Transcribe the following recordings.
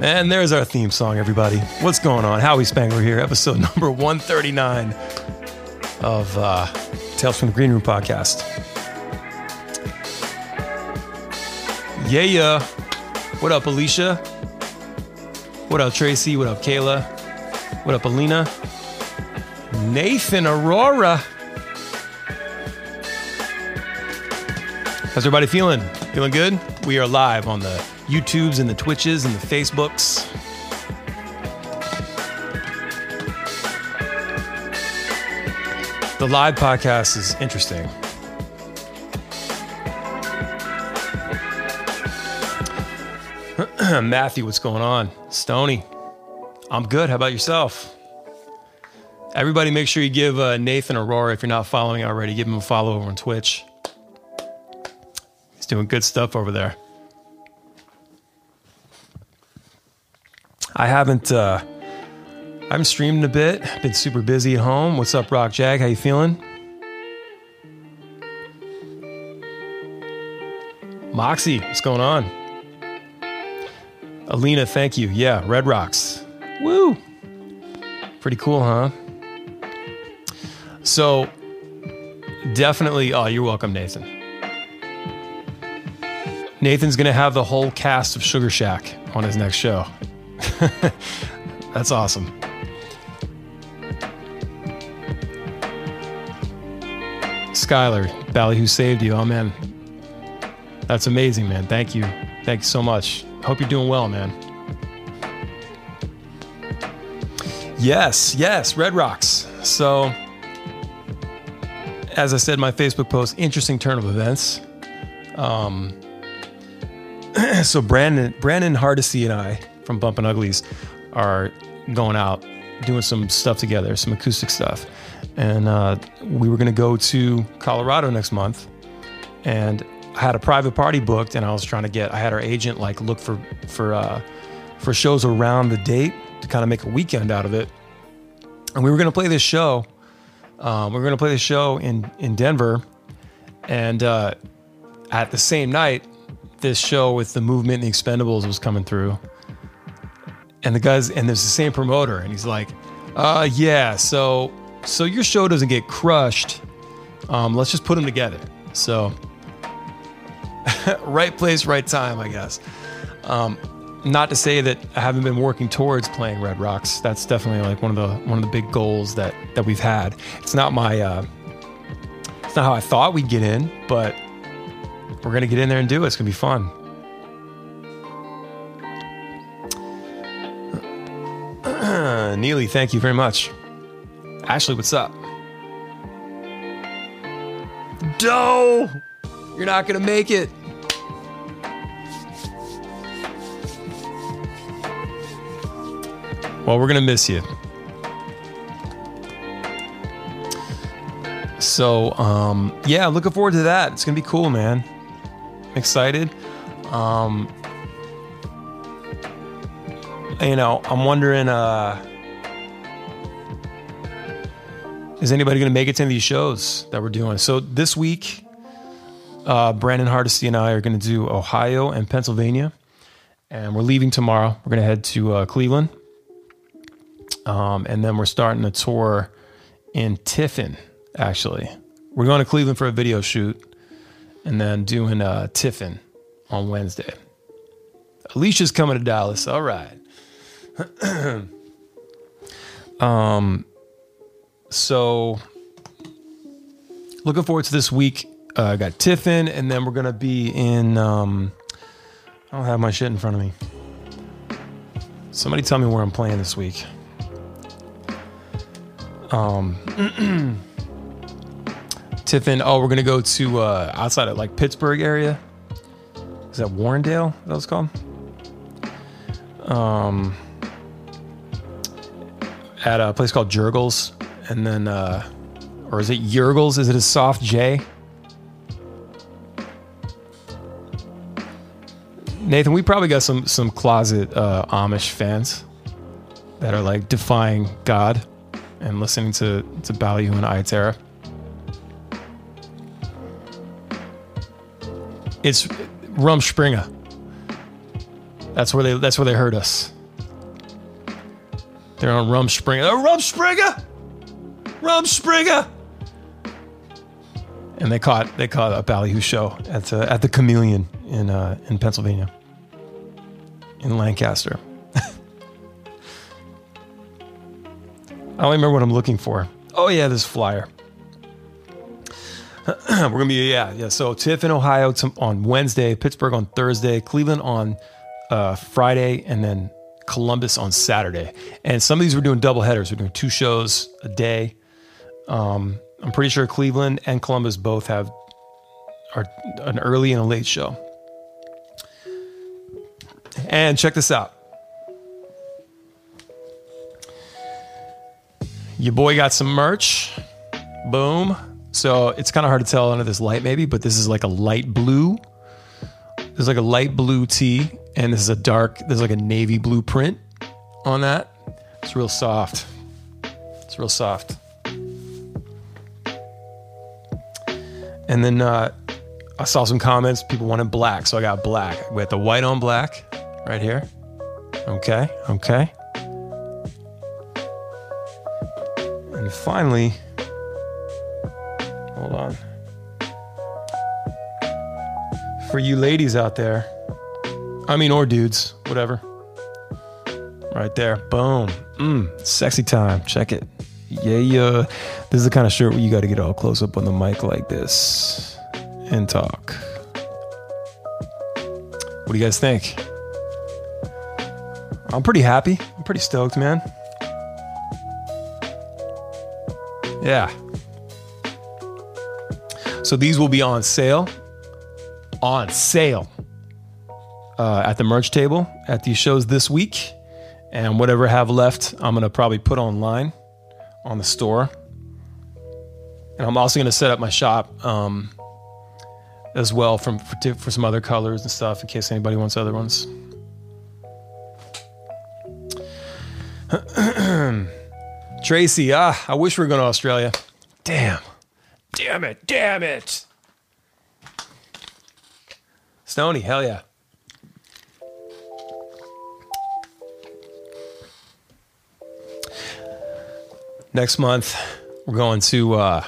And there's our theme song, everybody. What's going on? Howi Spangler here, episode number 139 of uh, Tales from the Green Room podcast. Yeah, yeah. What up, Alicia? What up, Tracy? What up, Kayla? What up, Alina? Nathan Aurora. How's everybody feeling? Feeling good? We are live on the YouTubes and the Twitches and the Facebooks. The live podcast is interesting. Matthew, what's going on? Stony, I'm good. How about yourself? Everybody, make sure you give uh, Nathan Aurora, if you're not following already, give him a follow over on Twitch. Doing good stuff over there. I haven't uh, I haven't streamed a bit. Been super busy at home. What's up, Rock Jag? How you feeling? Moxie, what's going on? Alina, thank you. Yeah, Red Rocks. Woo! Pretty cool, huh? So, definitely. Oh, you're welcome, Nathan. Nathan's going to have the whole cast of Sugar Shack on his next show. That's awesome. Skylar, Bally, who saved you. Oh, man. That's amazing, man. Thank you. Thank you so much. Hope you're doing well, man. Yes, yes, Red Rocks. So, as I said in my Facebook post, interesting turn of events. Um, so Brandon, Brandon Hardesty and I from Bumpin' Uglies are going out doing some stuff together, some acoustic stuff, and uh, we were going to go to Colorado next month, and I had a private party booked, and I was trying to get. I had our agent like look for for uh, for shows around the date to kind of make a weekend out of it, and we were going to play this show. Um, we were going to play this show in in Denver, and uh, at the same night, this show with the movement and the Expendables was coming through, and the guys and there's the same promoter, and he's like, "Uh, yeah, so so your show doesn't get crushed. Um, let's just put them together." So right place, right time, I guess. Um, not to say that I haven't been working towards playing Red Rocks. That's definitely like one of the one of the big goals that that we've had. It's not my uh, it's not how I thought we'd get in, but we're gonna get in there and do it. It's gonna be fun. Neely, thank you very much. Ashley, what's up? Doe, you're not gonna make it. Well, we're gonna miss you. So, um, yeah, looking forward to that. It's gonna be cool, man. Excited. Um, you know, I'm wondering, uh, is anybody gonna make it to any of these shows that we're doing? So this week, uh, Brandon Hardesty and I are gonna do Ohio and Pennsylvania, and we're leaving tomorrow. We're gonna head to uh, Cleveland. Um, and then we're starting a tour in Tiffin, actually. We're going to Cleveland for a video shoot and then doing uh, Tiffin on Wednesday. Alicia's coming to Dallas. All right. um, so looking forward to this week. Uh, I got Tiffin, and then we're to be in. Um, I don't have my shit in front of me. Somebody tell me where I'm playing this week. Um, Tiffin. Oh, we're gonna go to uh, outside of like Pittsburgh area. Is that Warrendale? That was called. Um, at a place called Jergel's, and then, uh, or is it Jergel's? Is it a soft J? Nathan, we probably got some some closet uh, Amish fans that are like defying God and listening to to Ballyhoo and Iration. It's Rumspringa. That's where they that's where they heard us. They're on Rumspringa. Oh, Rumspringa! Rumspringa! And they caught they caught a ballyhoo show at uh, at the Chameleon in uh, in Pennsylvania, in Lancaster. I don't remember what I'm looking for. Oh yeah, this flyer. We're gonna be yeah yeah. So Tiffin, Ohio on Wednesday, Pittsburgh on Thursday, Cleveland on uh, Friday, and then Columbus on Saturday. And some of these we're doing double headers. We're doing two shows a day. Um, I'm pretty sure Cleveland and Columbus both have are an early and a late show. And check this out. Your boy got some merch. Boom. So it's kind of hard to tell under this light, maybe, but this is like a light blue. There's like a light blue tee, and this is a dark, there's like a navy blue print on that. It's real soft. It's real soft. And then uh, I saw some comments. People wanted black, so I got black. We have the white on black right here. Okay, okay. And finally, hold on. For you ladies out there, I mean, or dudes, whatever. Right there, boom. Mmm, sexy time. Check it. Yeah, yeah. This is the kind of shirt where you got to get all close up on the mic like this and talk. What do you guys think? I'm pretty happy. I'm pretty stoked, man. Yeah. So these will be on sale. On sale. Uh, at the merch table at these shows this week. And whatever I have left, I'm going to probably put online on the store. And I'm also going to set up my shop um, as well from for, for some other colors and stuff in case anybody wants other ones. Tracy, ah, I wish we were going to Australia. Damn. Damn it. Damn it. Stony, hell yeah. Next month, we're going to uh,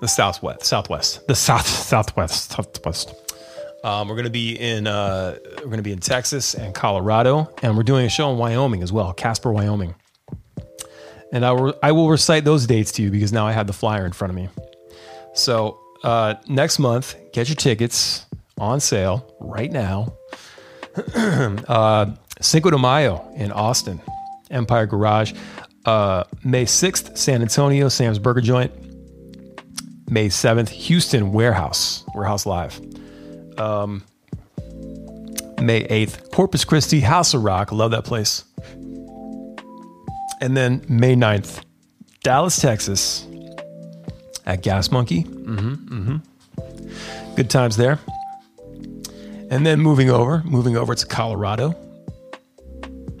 the southwest, southwest, the south, southwest, southwest. Um, we're to be in uh, we're to be in Texas and Colorado, and we're doing a show in Wyoming as well, Casper, Wyoming. And I will I will recite those dates to you because now I have the flyer in front of me. So uh, next month, get your tickets on sale right now. uh, Cinco de Mayo in Austin, Empire Garage. Uh, May 6th, San Antonio, Sam's Burger Joint. May 7th, Houston Warehouse, Warehouse Live. Um, May 8th, Corpus Christi, House of Rock. Love that place. And then May 9th, Dallas, Texas, at Gas Monkey. Mm-hmm, mm-hmm. Good times there. And then moving over, moving over to Colorado.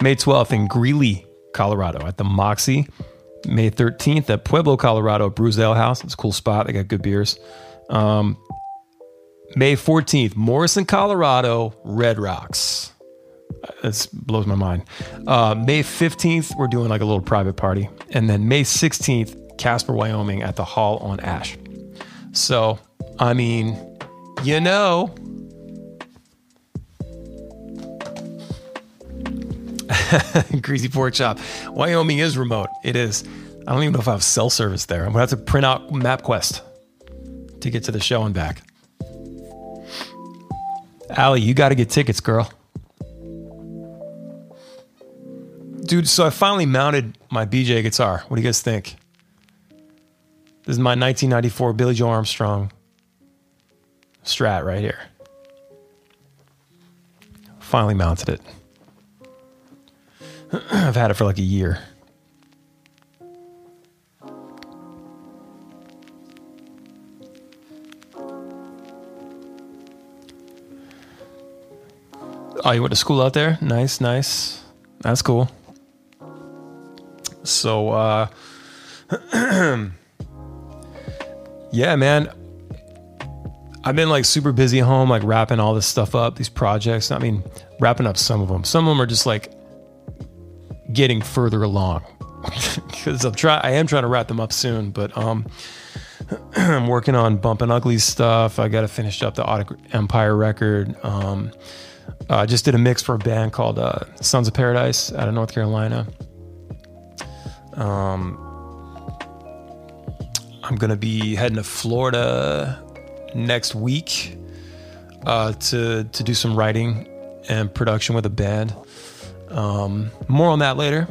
May 12th in Greeley, Colorado at the Moxie. May 13th at Pueblo, Colorado, Brues Ale House. It's a cool spot. They got good beers. Um, May 14th, Morrison, Colorado, Red Rocks. This blows my mind. Uh, May 15th, we're doing like a little private party. And then May 16th, Casper, Wyoming at the Hall on Ash. So, I mean, you know, Greasy Pork Chop. Wyoming is remote. It is. I don't even know if I have cell service there. I'm gonna have to print out MapQuest to get to the show and back. Allie, you got to get tickets, girl. Dude, so I finally mounted my BJ guitar. What do you guys think? This is my 1994 Billie Joe Armstrong Strat right here. Finally mounted it. I've had it for like a year. Oh, you went to school out there? Nice, nice. That's cool. So, uh, yeah, man. I've been like super busy at home, like wrapping all this stuff up, these projects. I mean, wrapping up some of them. Some of them are just like getting further along because I'm trying. I am trying to wrap them up soon, but um, I'm working on Bumpin' Ugly stuff. I got to finish up the Auto Empire record. Um, I just did a mix for a band called uh, Sons of Paradise out of North Carolina. Um, I'm gonna be heading to Florida next week uh, to to do some writing and production with a band. Um, more on that later.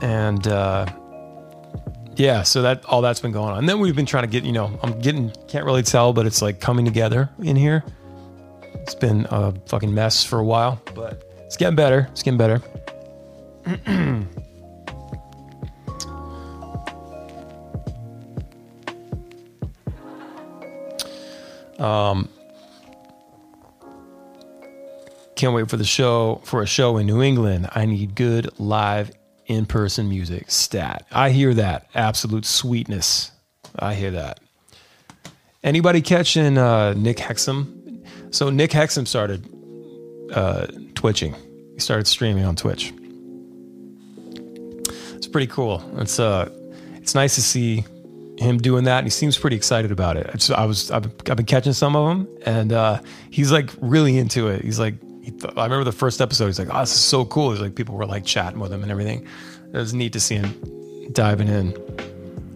And uh, yeah, so that all that's been going on. And then we've been trying to get, you know, I'm getting can't really tell, but it's like coming together in here. It's been a fucking mess for a while, but it's getting better. It's getting better. um can't wait for the show for a show in New England. I need good live in person music. Stat. I hear that. Absolute sweetness. I hear that. Anybody catching uh, Nick Hexum? So Nick Hexum started uh, twitching. He started streaming on Twitch. Pretty cool. It's uh, it's nice to see him doing that. And he seems pretty excited about it. Just, I was I've, I've, been catching some of them, and uh, he's like really into it. He's like th- I remember the first episode. He's like, "Oh, this is so cool." He's like, people were like chatting with him and everything. It was neat to see him diving in.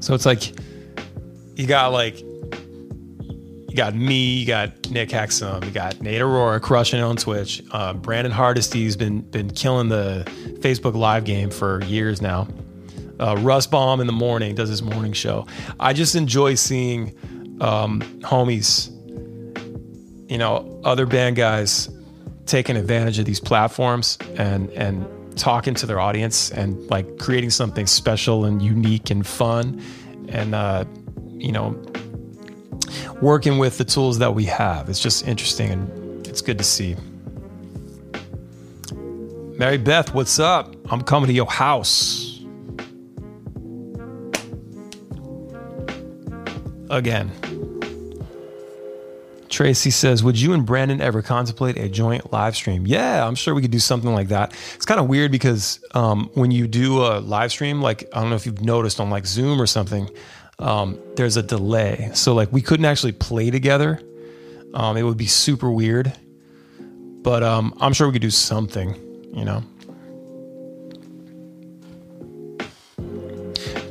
So it's like you got like you got me, you got Nick Hexum, you got Nate Aurora crushing on Twitch. Uh, Brandon Hardesty's been been killing the Facebook Live game for years now. Uh, Russ Baum in the morning does his morning show. I just enjoy seeing um, homies, you know, other band guys taking advantage of these platforms and and talking to their audience and like creating something special and unique and fun and uh, you know working with the tools that we have. It's just interesting and it's good to see. Mary beth what's up? I'm coming to your house again Tracy says, Would you and Brandon ever contemplate a joint live stream? Yeah, I'm sure we could do something like that. It's kind of weird because um, when you do a live stream, like, I don't know if you've noticed on like Zoom or something, um, there's a delay. So, like, we couldn't actually play together. Um, it would be super weird. But um, I'm sure we could do something, you know?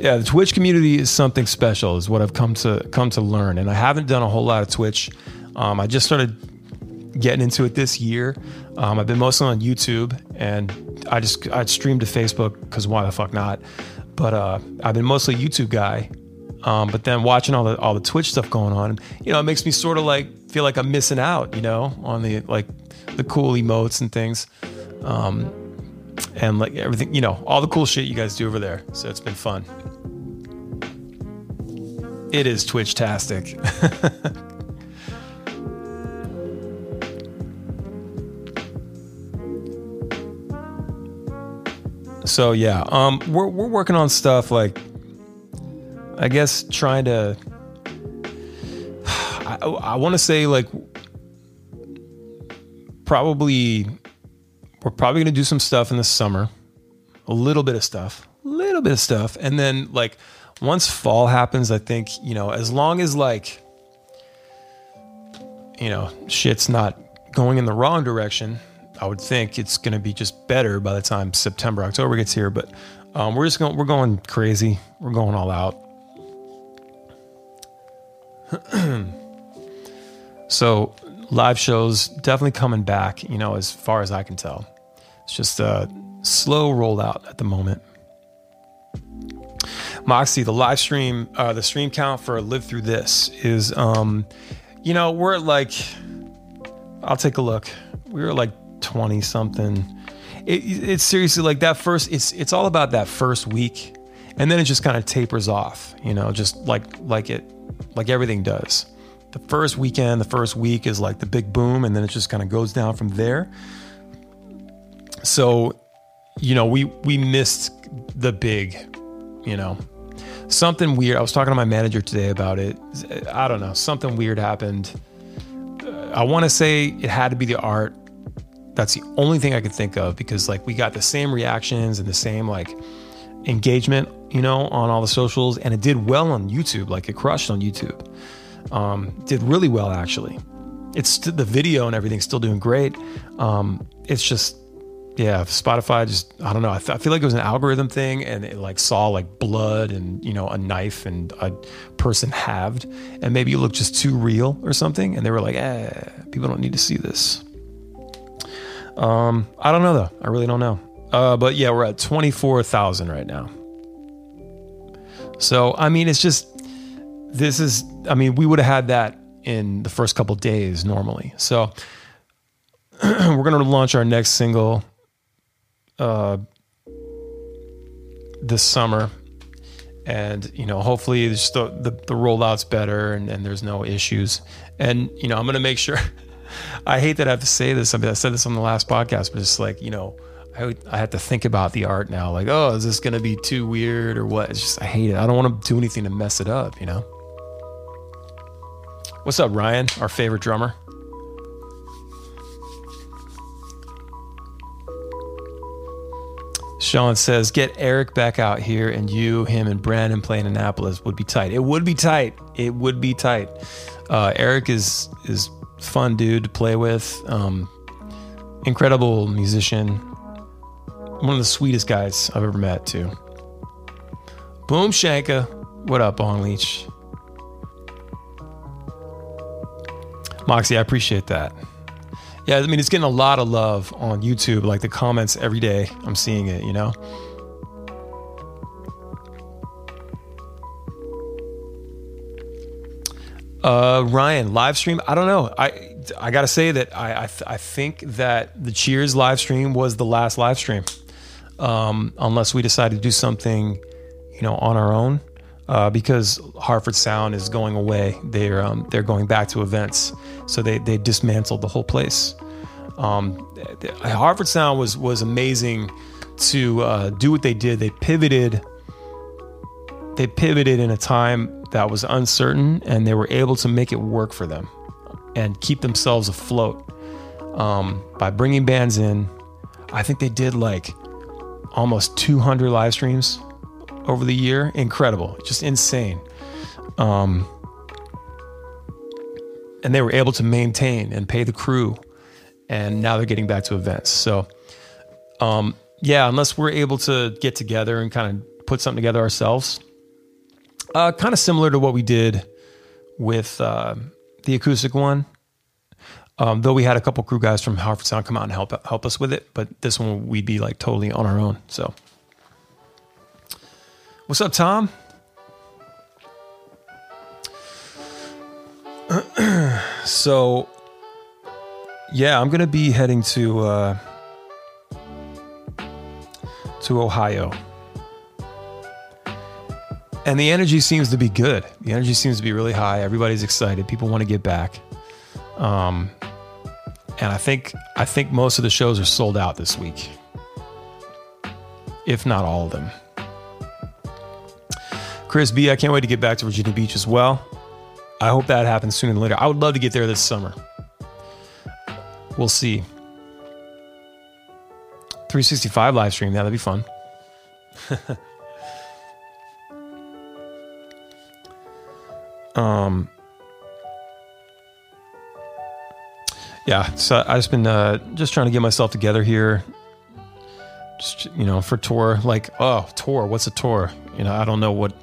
Yeah, the Twitch community is something special, is what I've come to come to learn. And I haven't done a whole lot of Twitch um, I just started getting into it this year. Um, I've been mostly on YouTube, and I just I streamed to Facebook because why the fuck not? But uh, I've been mostly YouTube guy. Um, but then watching all the all the Twitch stuff going on, you know, it makes me sort of like feel like I'm missing out, you know, on the like the cool emotes and things, um, and like everything, you know, all the cool shit you guys do over there. So it's been fun. It is Twitch tastic. So yeah, um, we're we're working on stuff like, I guess trying to. I, I want to say like, probably, we're probably gonna do some stuff in the summer, a little bit of stuff, a little bit of stuff, and then like once fall happens, I think you know as long as like, you know, shit's not going in the wrong direction I would think it's going to be just better by the time September, October gets here. But um, we're just going, we're going crazy. We're going all out. so live shows definitely coming back. You know, as far as I can tell, it's just a slow rollout at the moment. Moxie, the live stream, uh, the stream count for Live Through This is, um, you know, we're at like, I'll take a look. We were like 20 something. It, it's seriously like that first, it's, it's all about that first week. And then it just kind of tapers off, you know, just like, like it, like everything does. The first weekend, the first week is like the big boom, and then it just kind of goes down from there. So, you know, we, we missed the big, you know, something weird. I was talking to my manager today about it. I don't know. Something weird happened. I want to say it had to be the art. That's the only thing I could think of because like we got the same reactions and the same like engagement, you know, on all the socials, and it did well on YouTube. Like it crushed on YouTube. Um, did really well actually. It's st- the video and everything's still doing great. Um, it's just yeah, Spotify just I don't know. I, th- I, feel like it was an algorithm thing, and it like saw like blood and you know a knife and a person halved, and maybe it looked just too real or something, and they were like, eh, people don't need to see this. Um, I don't know though. I really don't know. Uh, but yeah, we're at twenty four thousand right now. So I mean, it's just this is. I mean, we would have had that in the first couple days normally. So we're gonna launch our next single uh, this summer, and you know, hopefully, the the, the rollout's better and, and there's no issues. And you know, I'm gonna make sure. I hate that I have to say this. I, mean, I said this on the last podcast, but it's like you know, I I have to think about the art now. Like, oh, is this gonna be too weird or what? It's just I hate it. I don't want to do anything to mess it up. You know. What's up, Ryan? Our favorite drummer. Sean says, get Eric back out here and you, him, and Brandon playing Annapolis would be tight. It would be tight. It would be tight. Uh, Eric is is fun dude to play with. Um, incredible musician. One of the sweetest guys I've ever met, too. Boom Shanka. What up, Bong Leech? Moxie, I appreciate that. Yeah, I mean, it's getting a lot of love on YouTube. Like the comments every day, I'm seeing it, you know? Uh, Ryan, live stream. I don't know. I I gotta say that I I, th- I think that the Cheers live stream was the last live stream, um, unless we decide to do something, you know, on our own uh, because Hartford Sound is going away. They're um, they're going back to events, so they they dismantled the whole place. Um, Hartford Sound was was amazing to uh, do what they did. They pivoted. They pivoted in a time that was uncertain, and they were able to make it work for them and keep themselves afloat um, by bringing bands in. I think they did like almost 200 live streams over the year. Incredible, just insane. Um, and they were able to maintain and pay the crew, and now they're getting back to events. So, um, yeah, unless we're able to get together and kind of put something together ourselves, uh, kind of similar to what we did with uh, the acoustic one. Um, though we had a couple crew guys from Hartford Sound come out and help help us with it, but this one we'd be like totally on our own. So What's up, Tom? so, yeah, I'm gonna be heading to uh, to Ohio, and the energy seems to be good. The energy seems to be really high. Everybody's excited. People want to get back. Um, and I think I think most of the shows are sold out this week, if not all of them. Chris B, I can't wait to get back to Virginia Beach as well. I hope that happens sooner than later. I would love to get there this summer. We'll see. 365 live stream. Yeah, that'd be fun. um, yeah, so I've just been uh, just trying to get myself together here. Just you know, for tour. Like, oh, tour. What's a tour? You know, I don't know what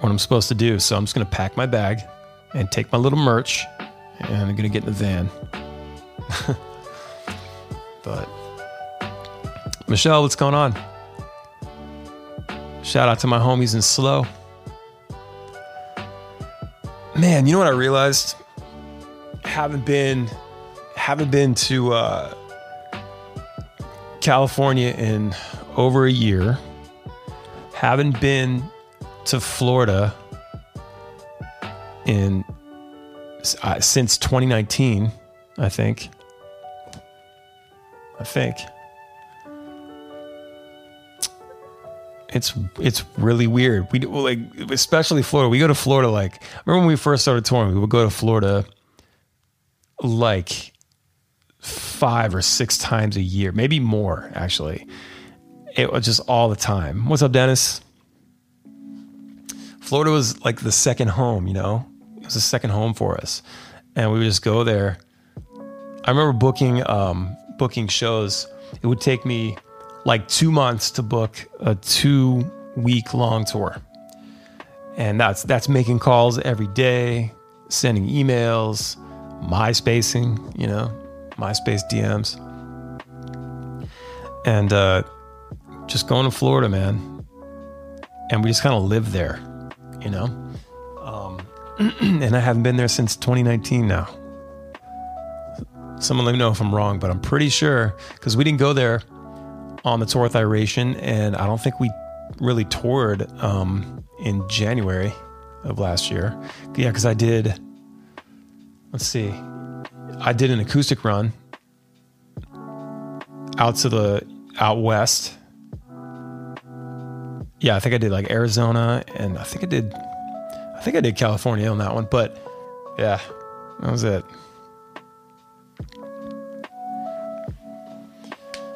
what I'm supposed to do. So I'm just going to pack my bag and take my little merch and I'm going to get in the van. but Michelle, what's going on? Shout out to my homies in Slow. Man, you know what I realized? Haven't been haven't been to uh, California in over a year. Haven't been to Florida in uh, since 2019, I think. I think. it's it's really weird. We like especially Florida. We go to Florida like remember when we first started touring, we would go to Florida like five or six times a year, maybe more actually. It was just all the time. What's up, Dennis? Florida was like the second home, you know? It was a second home for us. And we would just go there. I remember booking um booking shows. It would take me like two months to book a two week long tour. And that's that's making calls every day, sending emails, MySpacing, you know, MySpace DMs. And uh, just going to Florida, man. And we just kind of lived there, you know? Um, and I haven't been there since 2019 now. Someone let me know if I'm wrong, but I'm pretty sure because we didn't go there on the tour with Iration, and I don't think we really toured um, in January of last year. Yeah, because I did. Let's see, I did an acoustic run out to the out west. Yeah, I think I did like Arizona, and I think I did. I think I did California on that one, but yeah, that was it.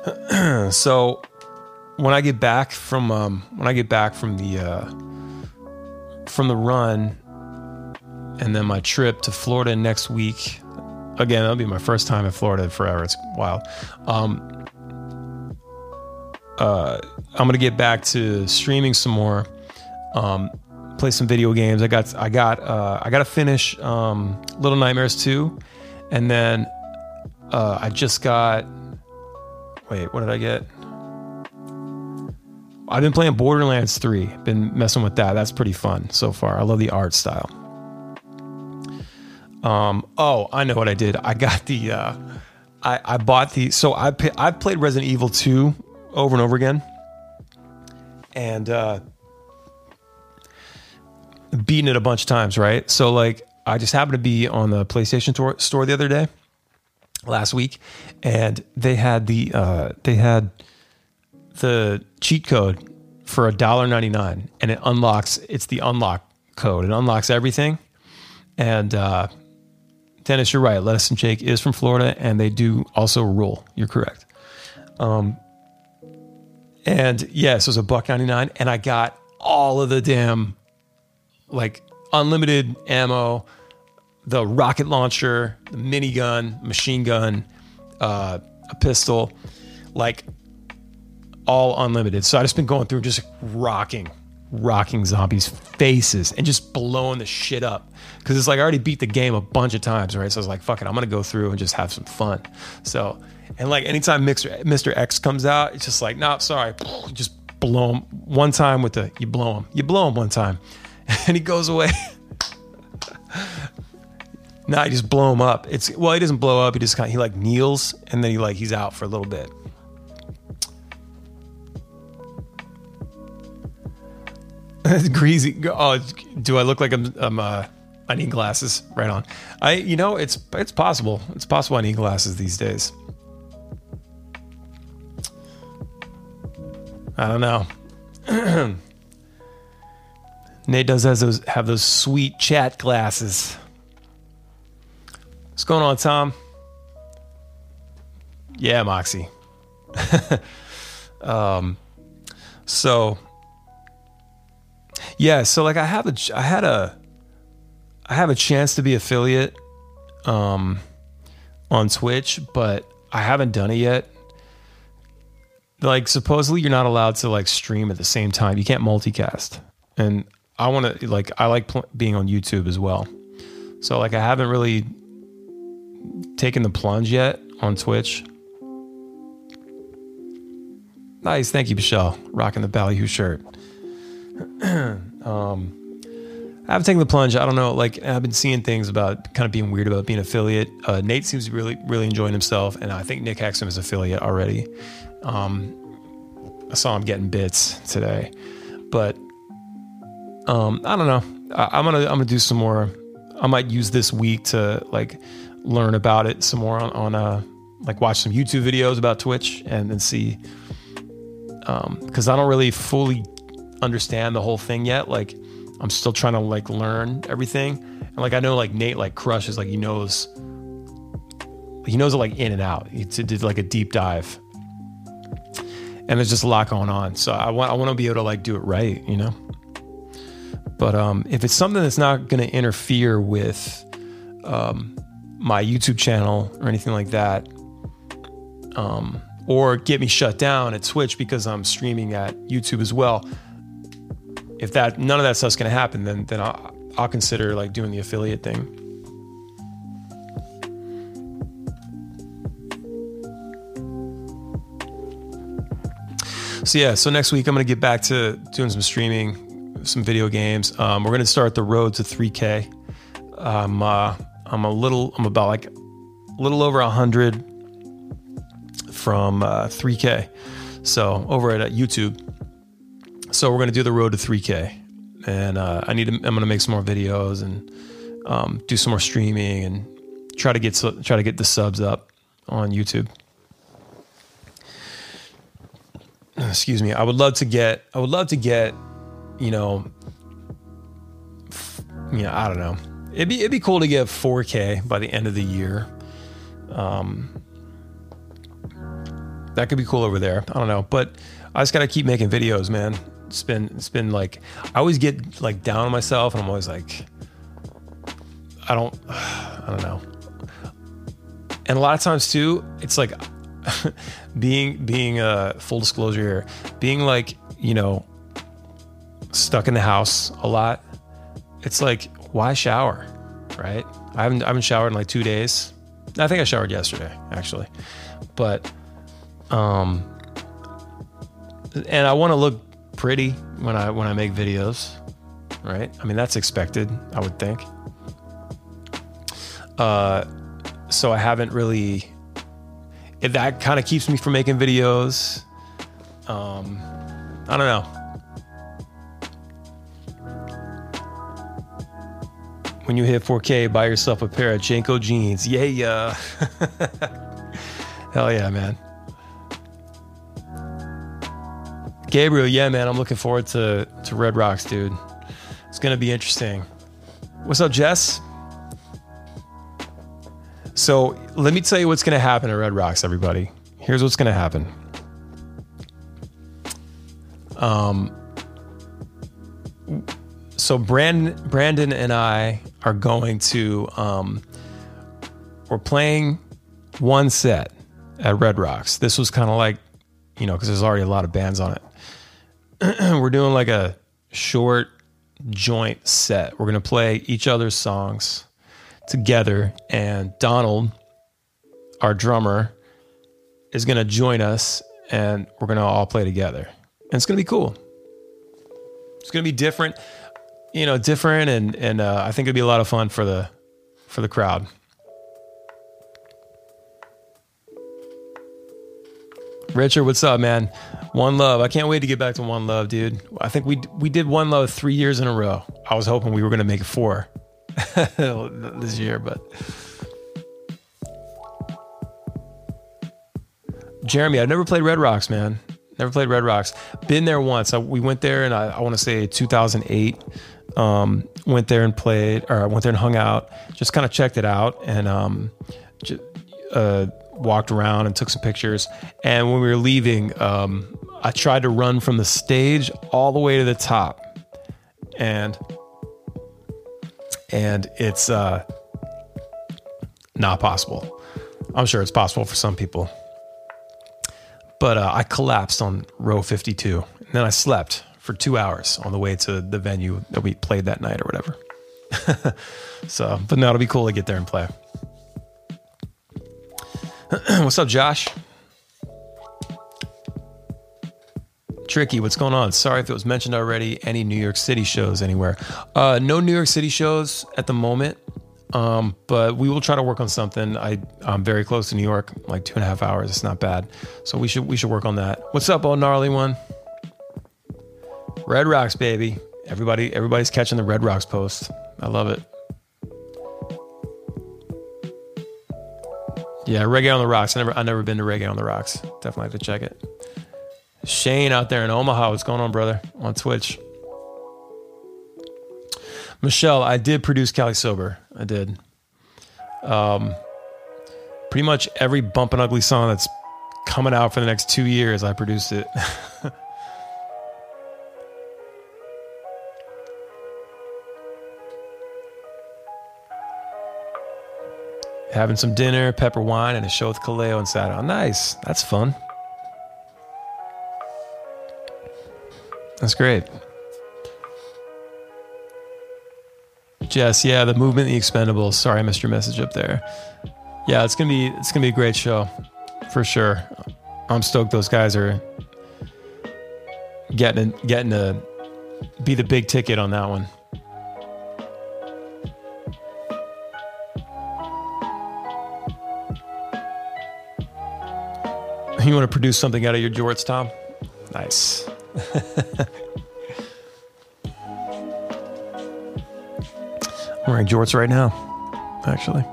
so when I get back from um, when I get back from the uh, from the run, and then my trip to Florida next week. Again, that'll be my first time in Florida forever. It's wild. Um, uh, I'm gonna get back to streaming some more. Um, play some video games. I got I got uh, I got to finish um, Little Nightmares 2, and then uh, I just got Wait, what did I get? I've been playing Borderlands 3. Been messing with that. That's pretty fun so far. I love the art style. Um, oh, I know what I did. I got the uh I, I bought the so I I played Resident Evil 2 over and over again. And uh beaten it a bunch of times, right? So like I just happened to be on the PlayStation store the other day last week, and they had the uh, they had the cheat code for a dollar ninety nine, and it unlocks. It's the unlock code. It unlocks everything. And uh, Dennis, you're right. Less Than Jake is from Florida, and they do also rule. You're correct. Um, and yes, yeah, so it was a buck ninety nine, and I got all of the damn like unlimited ammo the rocket launcher, the minigun, machine gun, uh, a pistol, like all unlimited. So I just been going through just rocking, rocking zombies' faces and just blowing the shit up. Cause it's like I already beat the game a bunch of times, right? So I was like, fuck it, I'm gonna go through and just have some fun. So, and like anytime Mr. Mr. X comes out, it's just like, nah, sorry, just blow him one time with the, you blow him, you blow him one time, and he goes away. No, I just blow him up. It's well, he doesn't blow up. He just kind of, he like kneels and then he like he's out for a little bit. Greasy. Oh, do I look like I'm? I'm uh, I need glasses. Right on. I, you know, it's it's possible. It's possible I need glasses these days. I don't know. Nate does has those have those sweet chat glasses. What's going on, Tom? Yeah, Moxie. um, so yeah, so like I have a, I had a, I have a chance to be affiliate, um, on Twitch, but I haven't done it yet. Like supposedly you're not allowed to like stream at the same time. You can't multicast, and I want to like I like pl- being on YouTube as well. So like I haven't really taken the plunge yet on Twitch? Nice, thank you, Michelle. Rocking the Ballyhoo shirt. um, I haven't taken the plunge. I don't know. Like I've been seeing things about kind of being weird about being affiliate. Uh, Nate seems really, really enjoying himself, and I think Nick Hexum is affiliate already. Um, I saw him getting bits today, but um, I don't know. I, I'm gonna, I'm gonna do some more. I might use this week to like learn about it some more on, on uh, like watch some YouTube videos about Twitch and then see because um, I don't really fully understand the whole thing yet. Like I'm still trying to like learn everything. And like I know like Nate like crushes like he knows he knows it like in and out. He did like a deep dive. And there's just a lot going on. So I want I want to be able to like do it right, you know? But um if it's something that's not gonna interfere with um my YouTube channel or anything like that, um, or get me shut down at Twitch because I'm streaming at YouTube as well. If that none of that stuff's gonna happen, then then I'll, I'll consider like doing the affiliate thing. So yeah, so next week I'm gonna get back to doing some streaming, some video games. Um, we're gonna start the road to 3K. Um, uh, I'm a little, I'm about like a little over a hundred from uh, 3K. So over at uh, YouTube. So we're gonna do the road to 3K, and uh, I need to. I'm gonna make some more videos and um, do some more streaming and try to get try to get the subs up on YouTube. Excuse me. I would love to get. I would love to get. You know. F- you know. I don't know. It'd be it'd be cool to get 4K by the end of the year. Um, that could be cool over there. I don't know, but I just gotta keep making videos, man. It's been it's been like I always get like down on myself, and I'm always like, I don't, I don't know. And a lot of times too, it's like being being uh full disclosure here, being like you know stuck in the house a lot. It's like why shower, right? I haven't I haven't showered in like two days. I think I showered yesterday actually, but um, and I want to look pretty when I when I make videos, right? I mean that's expected, I would think. Uh, so I haven't really. That kind of keeps me from making videos. Um, I don't know. When you hit 4K, buy yourself a pair of JNCO jeans. Yeah, yeah. Hell yeah, man. Gabriel, yeah, man, I'm looking forward to to Red Rocks, dude. It's gonna be interesting. What's up, Jess? So let me tell you what's gonna happen at Red Rocks, everybody. Here's what's gonna happen. Um. So Brandon, Brandon and I are going to um, we're playing one set at Red Rocks. This was kind of like, you know, because there's already a lot of bands on it. we're doing like a short joint set. We're going to play each other's songs together, and Donald, our drummer, is going to join us, and we're going to all play together. And it's going to be cool. It's going to be different, you know, different, and and uh, I think it'll be a lot of fun for the for the crowd. Richard, what's up, man? One Love. I can't wait to get back to One Love, dude. I think we we did One Love three years in a row. I was hoping we were going to make it four this year, but Jeremy, I've never played Red Rocks, man. Never played Red Rocks. Been there once. I, we went there, and I, I want to say 2008. Um, went there and played, or I went there and hung out. Just kind of checked it out, and um, just, uh, walked around and took some pictures. And when we were leaving, um, I tried to run from the stage all the way to the top, and and it's uh, not possible. I'm sure it's possible for some people, but uh, I collapsed on row 52, and then I slept for two hours on the way to the venue that we played that night or whatever. so, but now it'll be cool to get there and play. What's up, Josh? Tricky, what's going on? Sorry if it was mentioned already. Any New York City shows anywhere? Uh, no New York City shows at the moment, um, but we will try to work on something. I I'm very close to New York, like two and a half hours. It's not bad, so we should we should work on that. What's up, old gnarly one? Red Rocks, baby. Everybody everybody's catching the Red Rocks post. I love it. Yeah, Reggae on the Rocks. I never I never been to Reggae on the Rocks. Definitely have to check it. Shane out there in Omaha, what's going on, brother? On Twitch. Michelle, I did produce Cali Sober. I did. Um, pretty much every Bumpin' Ugly song that's coming out for the next two years, I produced it. Having some dinner, pepper wine, and a show with Kaleo and Sato. Nice. That's fun. That's great. Jess, yeah, the movement, the expendables. Sorry, I missed your message up there. Yeah, it's gonna be it's gonna be a great show, for sure. I'm stoked those guys are getting getting to be the big ticket on that one. You want to produce something out of your jorts, Tom? Nice. I'm wearing jorts right now, actually.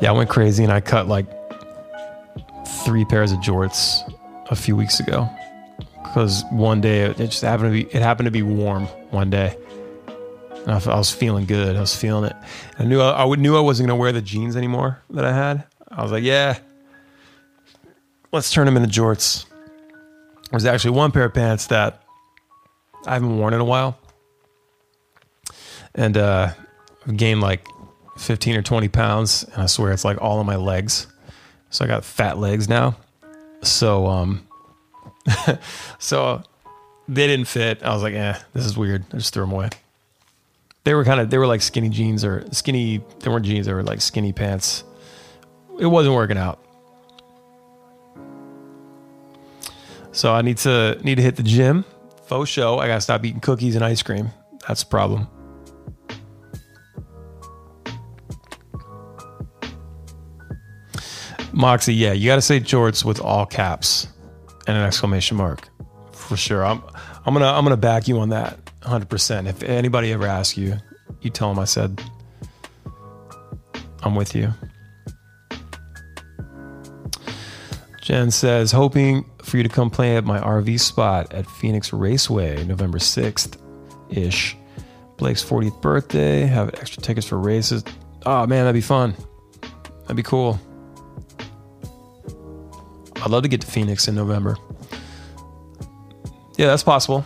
Yeah, I went crazy and I cut like three pairs of jorts a few weeks ago because one day it just happened to be it happened to be warm one day. I, was feeling good. I was feeling it. I knew I, I knew I wasn't gonna wear the jeans anymore that I had. I was like, yeah, let's turn them into jorts. There's actually one pair of pants that I haven't worn in a while, and uh, I've gained like 15 or 20 pounds, and I swear it's like all on my legs. So I got fat legs now. So um, so they didn't fit. I was like, eh, this is weird. I just threw them away. They were kind of they were like skinny jeans or skinny. They weren't jeans. They were like skinny pants. It wasn't working out. So I need to need to hit the gym. Faux show. I gotta stop eating cookies and ice cream. That's the problem. Moxie, yeah, you gotta say jorts with all caps and an exclamation mark. For sure. I'm I'm gonna I'm gonna back you on that 100%. If anybody ever asks you, you tell them I said I'm with you. Jen says, hoping for you to come play at my RV spot at Phoenix Raceway November 6th ish. Blake's 40th birthday, have extra tickets for races. Oh man, that'd be fun. That'd be cool. I'd love to get to Phoenix in November. Yeah, that's possible.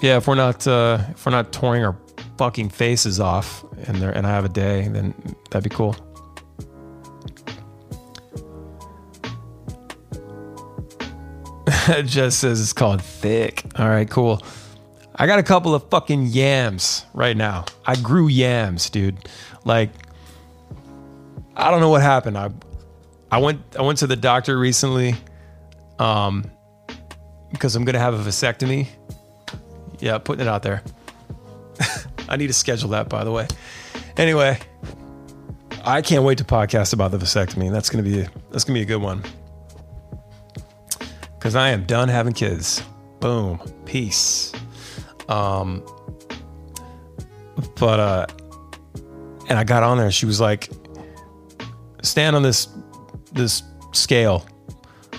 Yeah, if we're not uh, if we're not touring our fucking faces off and there and I have a day, then that'd be cool. It just says it's called thick. All right, cool. I got a couple of fucking yams right now. I grew yams, dude. Like I don't know what happened. I I went I went to the doctor recently um because I'm going to have a vasectomy. Yeah, putting it out there. I need to schedule that by the way. Anyway, I can't wait to podcast about the vasectomy. That's to be that's to be a good one because I am done having kids. Boom. Peace. Um, but, uh, and I got on there. She was like, stand on this, this scale.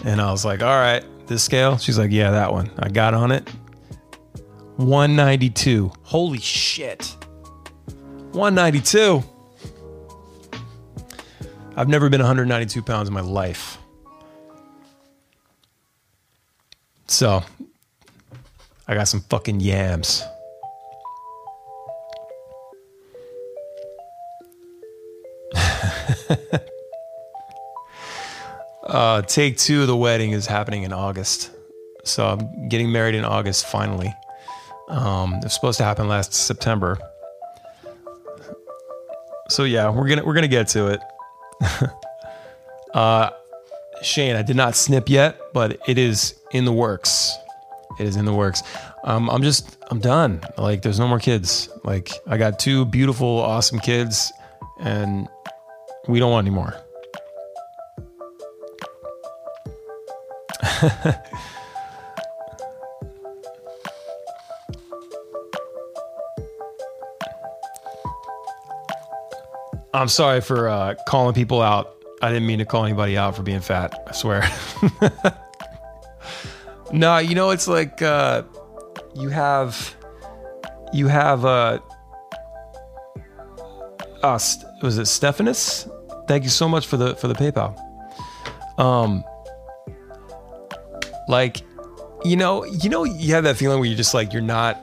And I was like, all right, this scale. She's like, yeah, that one. I got on it. 192. Holy shit. 192. I've never been 192 pounds in my life. So I got some fucking yams. uh, take two of the wedding is happening in August. So I'm getting married in August finally. Um, it was supposed to happen last September. So yeah, we're gonna we're gonna get to it. uh, Shane, I did not snip yet, but it is in the works. It is in the works. Um, I'm just, I'm done. Like, there's no more kids. Like, I got two beautiful, awesome kids, and we don't want any more. I'm sorry for uh, calling people out. I didn't mean to call anybody out for being fat. I swear. no, you know it's like uh, you have you have uh, uh was it Stephanus? Thank you so much for the for the PayPal. Um, like, you know, you know, you have that feeling where you're just like you're not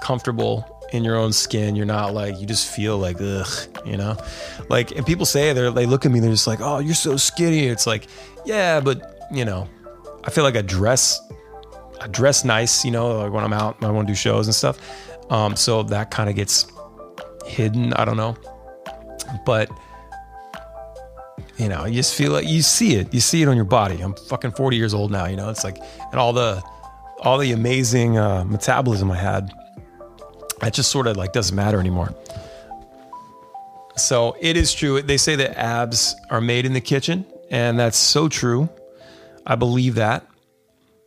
comfortable in your own skin. You're not like you just feel like ugh, you know, like and people say they they look at me, they're just like, oh, you're so skinny. It's like, yeah, but you know, I feel like I dress, I dress nice, you know, like when I'm out, I want to do shows and stuff. Um, so that kind of gets hidden. I don't know, but you know, you just feel like you see it. You see it on your body. I'm fucking 40 years old now. You know, it's like and all the all the amazing uh, metabolism I had. That just sort of like doesn't matter anymore. So it is true. They say that abs are made in the kitchen, and that's so true. I believe that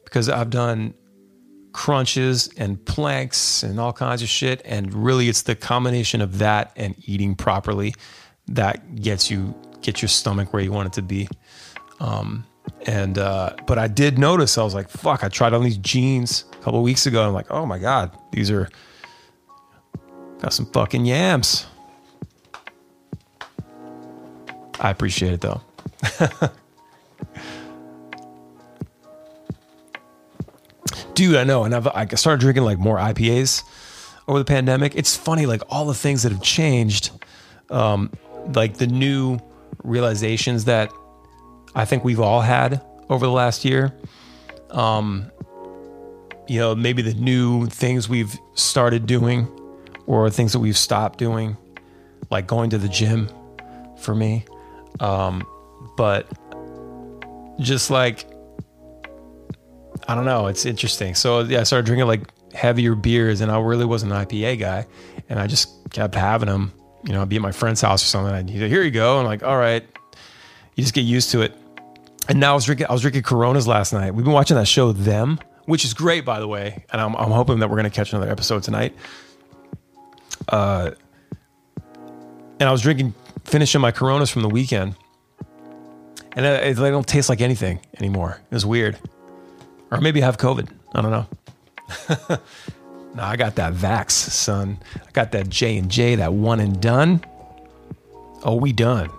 because I've done crunches and planks and all kinds of shit. And really, it's the combination of that and eating properly that gets you get your stomach where you want it to be. Um, and uh, but I did notice I was like, fuck. I tried on these jeans a couple weeks ago. I'm like, oh my god, these are got some fucking yams. I appreciate it though. Dude, I know, and I've I started drinking like more IPAs over the pandemic. It's funny, like all the things that have changed, um, like the new realizations that I think we've all had over the last year. Um, you know, maybe the new things we've started doing or things that we've stopped doing, like going to the gym for me. Um, but just like, I don't know, it's interesting. So yeah, I started drinking like heavier beers and I really wasn't an IPA guy. And I just kept having them. You know, I'd be at my friend's house or something. And he'd say, here you go. I'm like, all right. You just get used to it. And now I was drinking, I was drinking Coronas last night. We've been watching that show, Them, which is great, by the way. And I'm, I'm hoping that we're going to catch another episode tonight. Uh, and I was drinking, finishing my Coronas from the weekend, and it, it, they don't taste like anything anymore. It was weird, or maybe I have COVID. I don't know. no, I got that Vax, son. I got that J and J, that one and done. Oh, we done.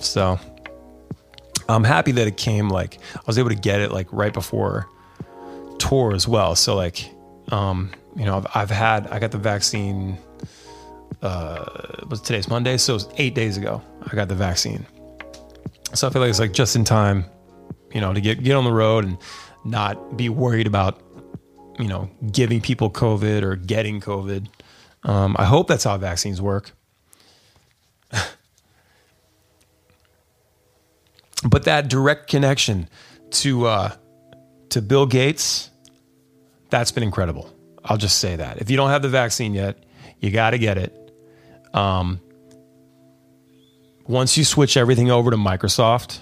So I'm happy that it came like I was able to get it like right before tour as well. So like um, you know, I've, I've had I got the vaccine. Uh, was today's Monday, so it was eight days ago. I got the vaccine, so I feel like it's like just in time, you know, to get get on the road and not be worried about, you know, giving people COVID or getting COVID. Um, I hope that's how vaccines work. but that direct connection to uh, to Bill Gates, that's been incredible. I'll just say that. If you don't have the vaccine yet, you got to get it. Um, once you switch everything over to Microsoft,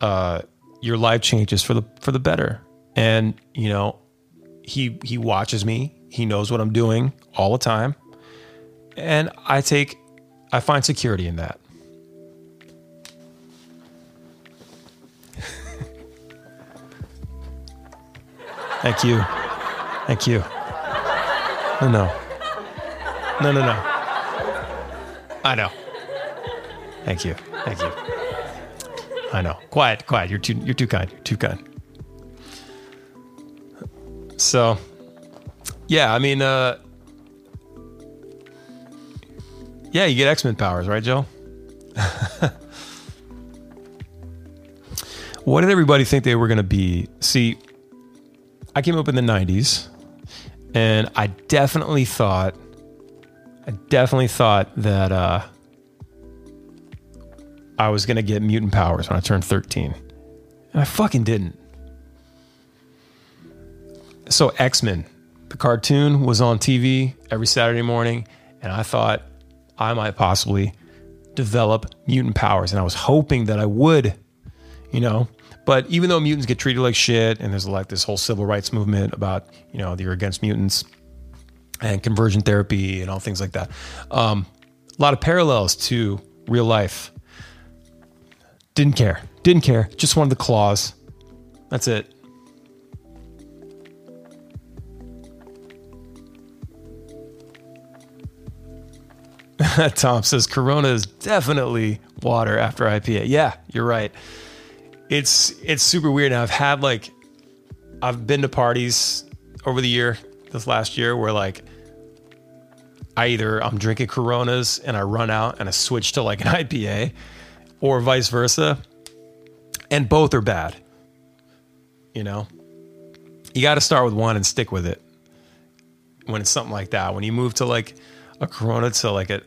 uh, your life changes for the for the better. And you know, he he watches me. He knows what I'm doing all the time, and I take I find security in that. Thank you. Thank you. No, no. No, no, no. I know. Thank you. Thank you. I know. Quiet, quiet. You're too you're too kind. You're too kind. So, yeah, I mean, uh, yeah, you get X Men powers, right, Joe? what did everybody think they were to be? See, I came up in the 90s and I definitely thought, I definitely thought that uh, I was going to get mutant powers when I turned 13. And I fucking didn't. So, X Men, the cartoon was on TV every Saturday morning, and I thought I might possibly develop mutant powers. And I was hoping that I would, you know, but even though mutants get treated like shit, and there's like this whole civil rights movement about, you know, they're against mutants, and conversion therapy and all things like that. Um, a lot of parallels to real life. Didn't care. Didn't care. Just wanted the claws. That's it. Tom says Corona is definitely water after IPA. Yeah, you're right. It's it's super weird. I've had like I've been to parties over the year, this last year, where like I either I'm drinking Coronas and I run out and I switch to like an IPA, or vice versa, and both are bad. You know, you got to start with one and stick with it. When it's something like that, when you move to like a Corona to like a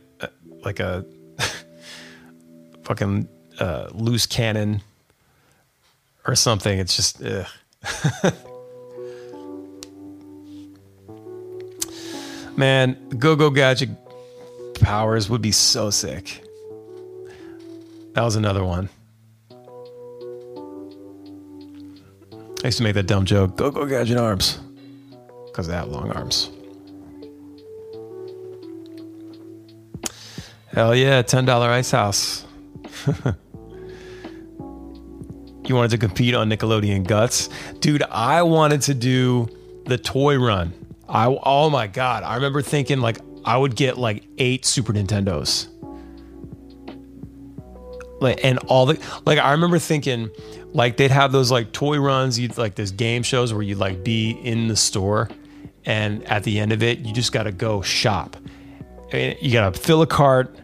like a fucking uh, loose cannon or something, it's just. Man, Go Go Gadget powers would be so sick. That was another one. I used to make that dumb joke Go Go Gadget arms because they have long arms. Hell yeah, $10 Ice House. you wanted to compete on Nickelodeon Guts? Dude, I wanted to do the toy run. I oh my god, I remember thinking like I would get like eight Super Nintendos. Like and all the like I remember thinking like they'd have those like toy runs, you'd like those game shows where you'd like be in the store and at the end of it you just gotta go shop. You gotta fill a cart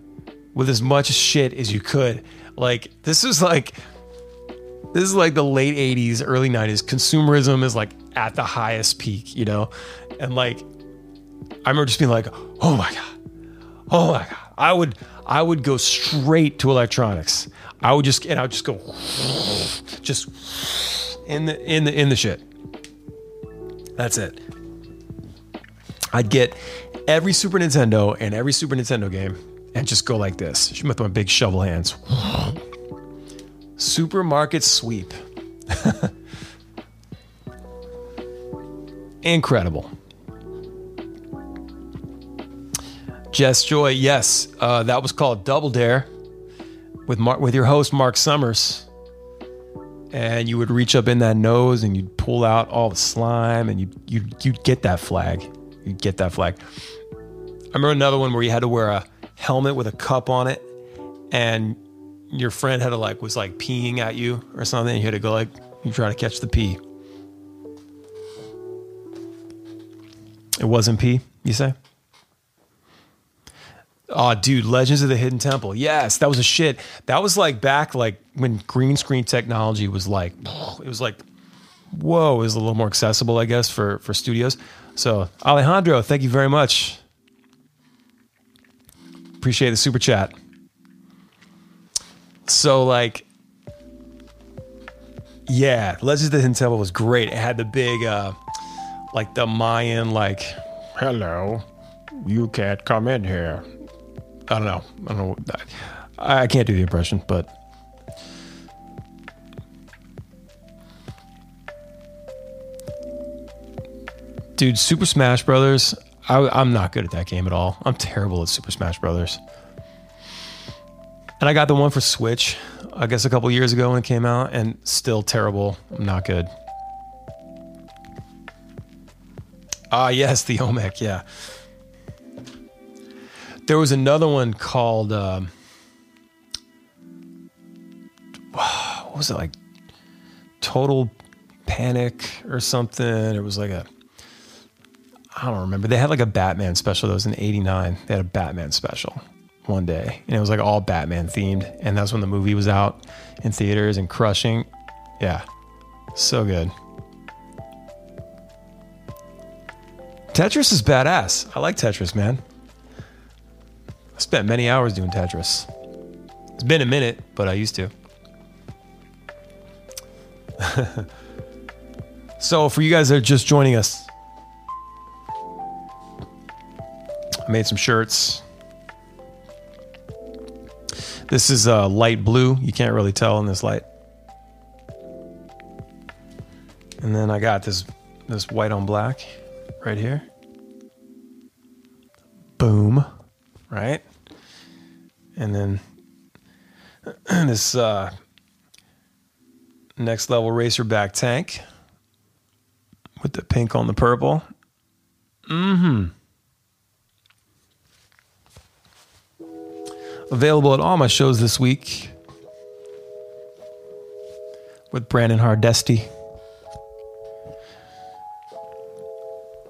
with as much shit as you could. Like this was like this is like the late 80s, early 90s. Consumerism is like at the highest peak, you know? And like, I remember just being like, oh my God. Oh my God. I would, I would go straight to electronics. I would just, and I would just go, just in the, in the, in the shit. That's it. I'd get every Super Nintendo and every Super Nintendo game and just go like this with my big shovel hands. Supermarket sweep. Incredible. Jess Joy, yes, uh, that was called Double Dare with Mark, with your host Mark Summers, and you would reach up in that nose and you'd pull out all the slime and you you you'd get that flag, you'd get that flag. I remember another one where you had to wear a helmet with a cup on it, and your friend had to like was like peeing at you or something. You had to go like you try to catch the pee. It wasn't pee, you say? Oh, dude, Legends of the Hidden Temple. Yes, that was a shit. That was like back like when green screen technology was like, it was like, whoa, it was a little more accessible, I guess, for for studios. So Alejandro, thank you very much. Appreciate the super chat. So like, yeah, Legends of the Hidden Temple was great. It had the big, uh, like the Mayan, like, hello, you can't come in here. I don't know. I don't know. I, I can't do the impression, but. Dude, Super Smash Brothers. I, I'm not good at that game at all. I'm terrible at Super Smash Brothers. And I got the one for Switch, I guess a couple years ago when it came out, and still terrible. Not good. Ah, yes, the Olmec, yeah. There was another one called, um, what was it like? Total Panic or something. It was like a, I don't remember. They had like a Batman special that was in 89. They had a Batman special one day, and it was like all Batman themed. And that's when the movie was out in theaters and crushing. Yeah, so good. Tetris is badass. I like Tetris, man. I spent many hours doing Tetris. It's been a minute, but I used to. so, for you guys that are just joining us, I made some shirts. This is uh, light blue. You can't really tell in this light. And then I got this this white on black right here. boom, right? And then this uh, next level racerback tank with the pink on the purple. Mm-hmm. Available at all my shows this week with Brandon Hardesty.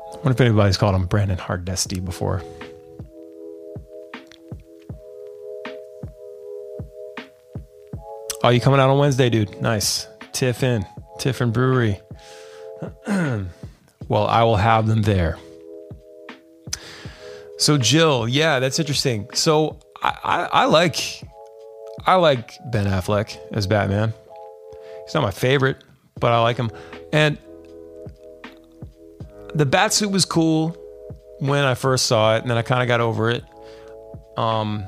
I wonder if anybody's called him Brandon Hardesty before. Oh, you coming out on Wednesday, dude? Nice. Tiffin, Tiffin Brewery. well, I will have them there. So Jill, yeah, that's interesting. So I, I, like I like Ben Affleck as Batman. He's not my favorite, but I like him. And the bat suit was cool when I first saw it, and then I kind of got over it. Um,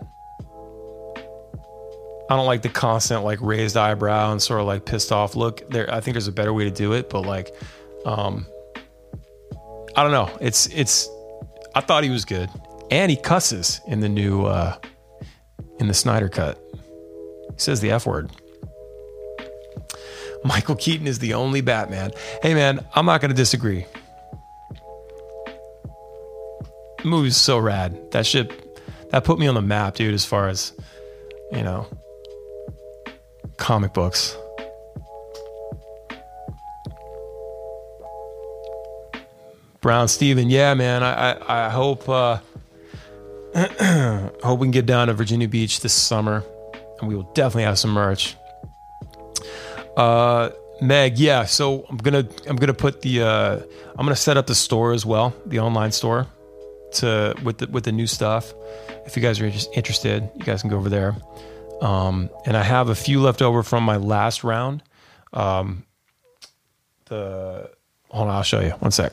I don't like the constant like raised eyebrow and sort of like pissed off look. There, I think there's a better way to do it, but like, um, I don't know. It's it's. I thought he was good, and he cusses in the new uh, in the Snyder cut. He says the f word. Michael Keaton is the only Batman. Hey man, I'm not going to disagree. The movie's so rad. That shit, that put me on the map, dude. As far as you know, comic books. Brown Steven, yeah, man. I I, I hope uh, hope we can get down to Virginia Beach this summer, and we will definitely have some merch. Uh, Meg, yeah. So I'm gonna I'm gonna put the uh, I'm gonna set up the store as well, the online store, to with the with the new stuff. If you guys are just interested, you guys can go over there. Um, and I have a few left over from my last round. Um, the hold on, I'll show you. One sec.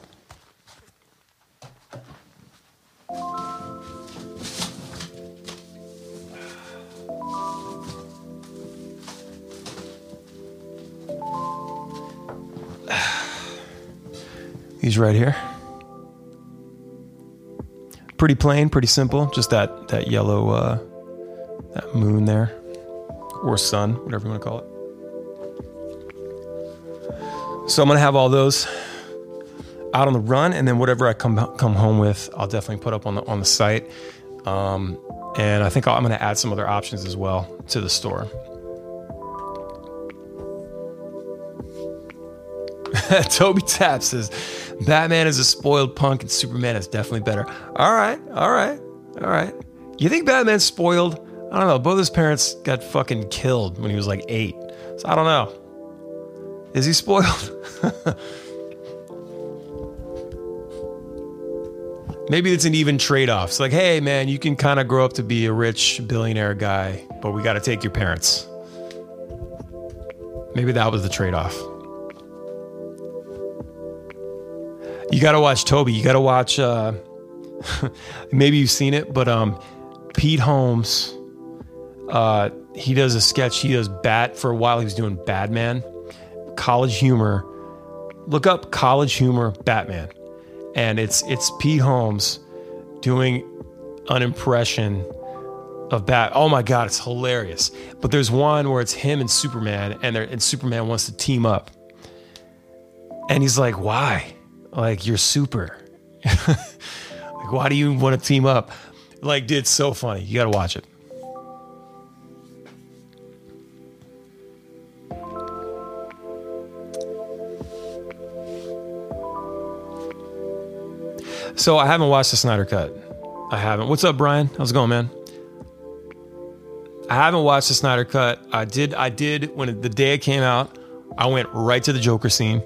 These right here. Pretty plain, pretty simple. Just that that yellow uh, that moon there, or sun, whatever you want to call it. So I'm gonna have all those out on the run, and then whatever I come come home with, I'll definitely put up on the on the site. Um, and I think I'm gonna add some other options as well to the store. Toby Tap says, Batman is a spoiled punk and Superman is definitely better. All right, all right, all right. You think Batman's spoiled? I don't know. Both his parents got fucking killed when he was like eight. So I don't know. Is he spoiled? Maybe it's an even trade off. It's like, hey, man, you can kind of grow up to be a rich billionaire guy, but we got to take your parents. Maybe that was the trade off. You got to watch Toby. You got to watch, uh, maybe you've seen it, but um, Pete Holmes uh, he does a sketch. He does Bat for a while. He was doing Batman, College Humor. Look up College Humor Batman, and it's it's Pete Holmes doing an impression of Bat. Oh my god, it's hilarious. But there's one where it's him and Superman, and and Superman wants to team up, and he's like, "Why? Like you're super. like why do you want to team up?" Like, dude, it's so funny. You got to watch it. So I haven't watched the Snyder Cut. I haven't. What's up, Brian? How's it going, man? I haven't watched the Snyder Cut. I did. I did when the day it came out. I went right to the Joker scene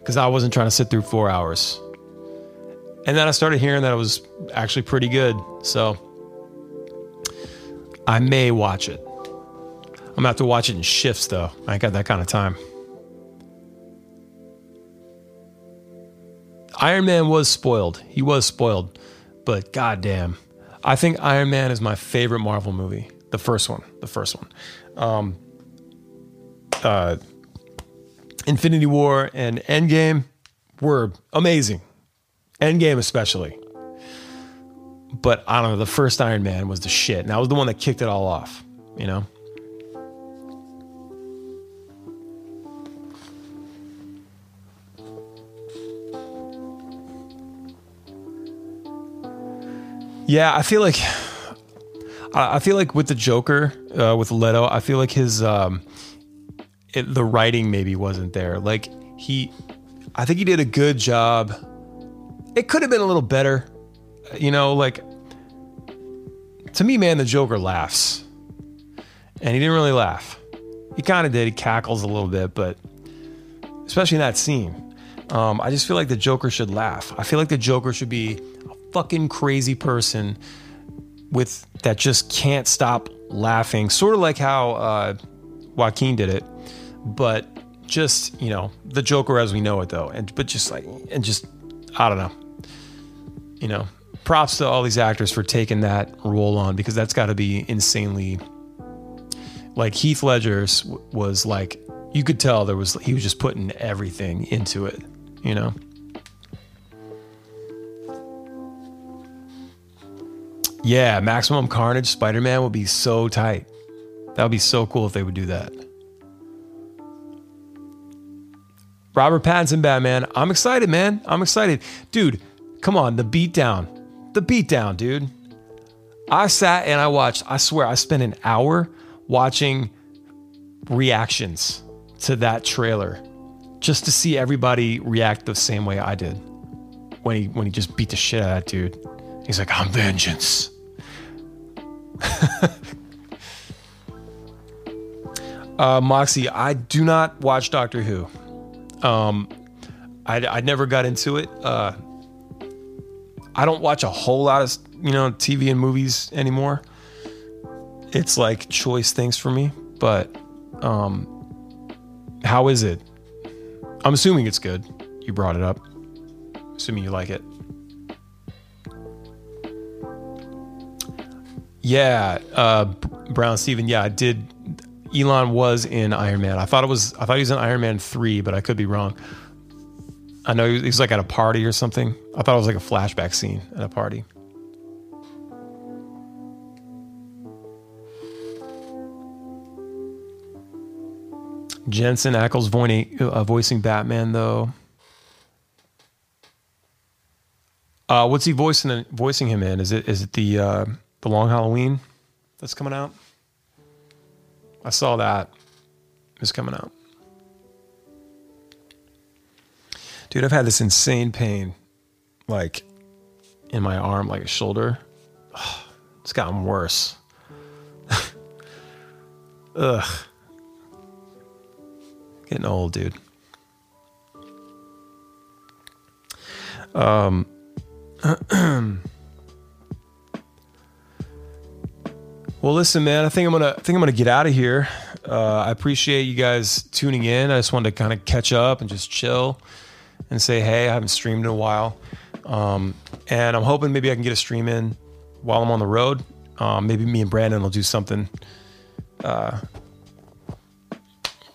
because I wasn't trying to sit through four hours. And then I started hearing that it was actually pretty good. So I may watch it. I'm gonna have to watch it in shifts though. I ain't got that kind of time. Iron Man was spoiled. He was spoiled, but goddamn, I think Iron Man is my favorite Marvel movie. The first one, the first one. Um, uh, Infinity War and Endgame were amazing. Endgame especially. but I don't know. The first Iron Man was the shit, and that was the one that kicked it all off. You know. Yeah, I feel like I feel like with the Joker, uh, with Leto, I feel like his um, it, the writing maybe wasn't there. Like he, I think he did a good job. It could have been a little better, you know. Like to me, man, the Joker laughs, and he didn't really laugh. He kind of did. He cackles a little bit, but especially in that scene, um, I just feel like the Joker should laugh. I feel like the Joker should be a fucking crazy person with that just can't stop laughing, sort of like how uh, Joaquin did it, but just you know the Joker as we know it though, and but just like and just I don't know, you know, props to all these actors for taking that role on because that's got to be insanely. Like Heath Ledger's was like you could tell there was he was just putting everything into it, you know. Yeah, Maximum Carnage Spider Man would be so tight. That would be so cool if they would do that. Robert Pattinson Batman. I'm excited, man. I'm excited. Dude, come on, the beatdown. The beatdown, dude. I sat and I watched, I swear, I spent an hour watching reactions to that trailer just to see everybody react the same way I did when he when he just beat the shit out of that dude. He's like, I'm vengeance. uh, Moxie, I do not watch Doctor Who. Um, I, I never got into it. Uh, I don't watch a whole lot of you know TV and movies anymore. It's like choice things for me. But um, how is it? I'm assuming it's good. You brought it up. Assuming you like it. Yeah, uh, Brown Steven. Yeah, I did. Elon was in Iron Man. I thought it was. I thought he was in Iron Man three, but I could be wrong. I know he was like at a party or something. I thought it was like a flashback scene at a party. Jensen Ackles voicing, uh, Batman though. Uh, what's he voicing voicing him in? Is it is it the uh, the Long Halloween that's coming out? I saw that is coming out. Dude, I've had this insane pain, like in my arm, like a shoulder. It's gotten worse. Ugh. Getting old, dude. Um, well, listen, man. I think I'm gonna I think I'm gonna get out of here. Uh, I appreciate you guys tuning in. I just wanted to kind of catch up and just chill and say, hey, I haven't streamed in a while, um, and I'm hoping maybe I can get a stream in while I'm on the road. Um, maybe me and Brandon will do something uh,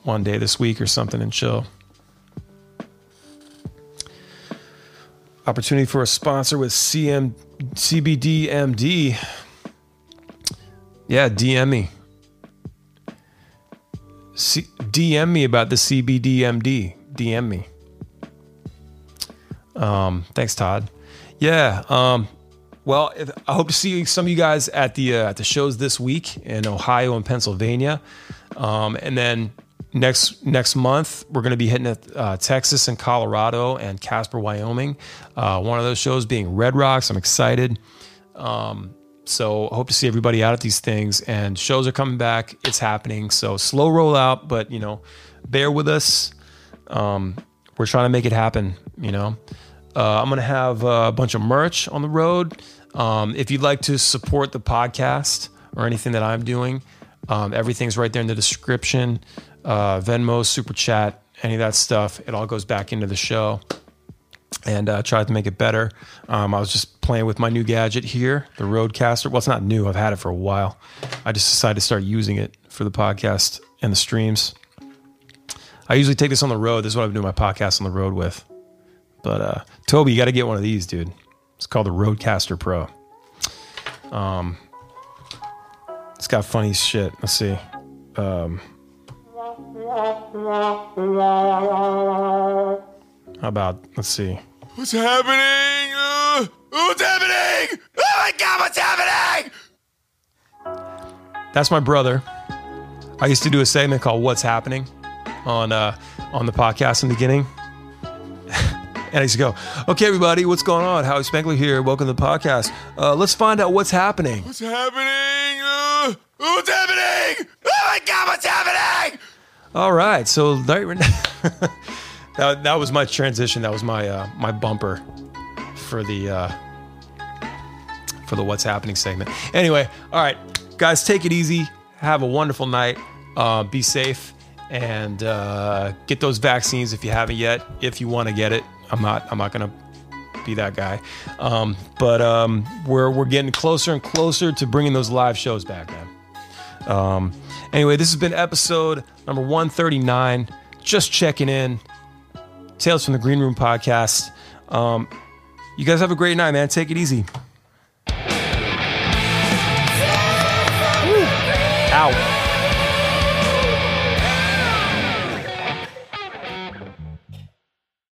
one day this week or something and chill. Opportunity for a sponsor with CM CBDMD. Yeah, DM me. C- DM me about the CBDMD. DM me. Um, thanks, Todd. Yeah. Um, well, if, I hope to see some of you guys at the uh, at the shows this week in Ohio and Pennsylvania, um, and then next next month we're going to be hitting uh, Texas and Colorado and Casper, Wyoming. Uh, one of those shows being Red Rocks. I'm excited. Um, so I hope to see everybody out at these things and shows are coming back. It's happening. So slow rollout, but you know, bear with us. Um, we're trying to make it happen. You know, uh, I'm gonna have a bunch of merch on the road. Um, if you'd like to support the podcast or anything that I'm doing, um, everything's right there in the description uh, Venmo, Super Chat, any of that stuff. It all goes back into the show and uh, tried to make it better. Um, I was just playing with my new gadget here, the Rodecaster. Well, it's not new, I've had it for a while. I just decided to start using it for the podcast and the streams. I usually take this on the road. This is what I've been doing my podcast on the road with. But uh, Toby, you got to get one of these, dude. It's called the Rodecaster Pro. Um, it's got funny shit. Let's see. Um, how about let's see. What's happening? Uh, what's happening? Oh my god, what's happening? That's my brother. I used to do a segment called "What's Happening" on uh, on the podcast in the beginning. and I used to go, "Okay, everybody, what's going on? Howi Spangler here. Welcome to the podcast. Uh, let's find out what's happening." What's happening? Uh, what's happening? Oh my god, what's happening? All right, so that, that, that was my transition. That was my uh, my bumper for the uh, for the what's happening segment. Anyway, all right, guys, take it easy. Have a wonderful night. Uh, be safe and uh, get those vaccines if you haven't yet. If you want to get it, I'm not. I'm not gonna be that guy. Um, but um, we're we're getting closer and closer to bringing those live shows back, man. Um, anyway, this has been episode number 139. Just checking in. Tales from the Green Room podcast. Um, you guys have a great night, man. Take it easy.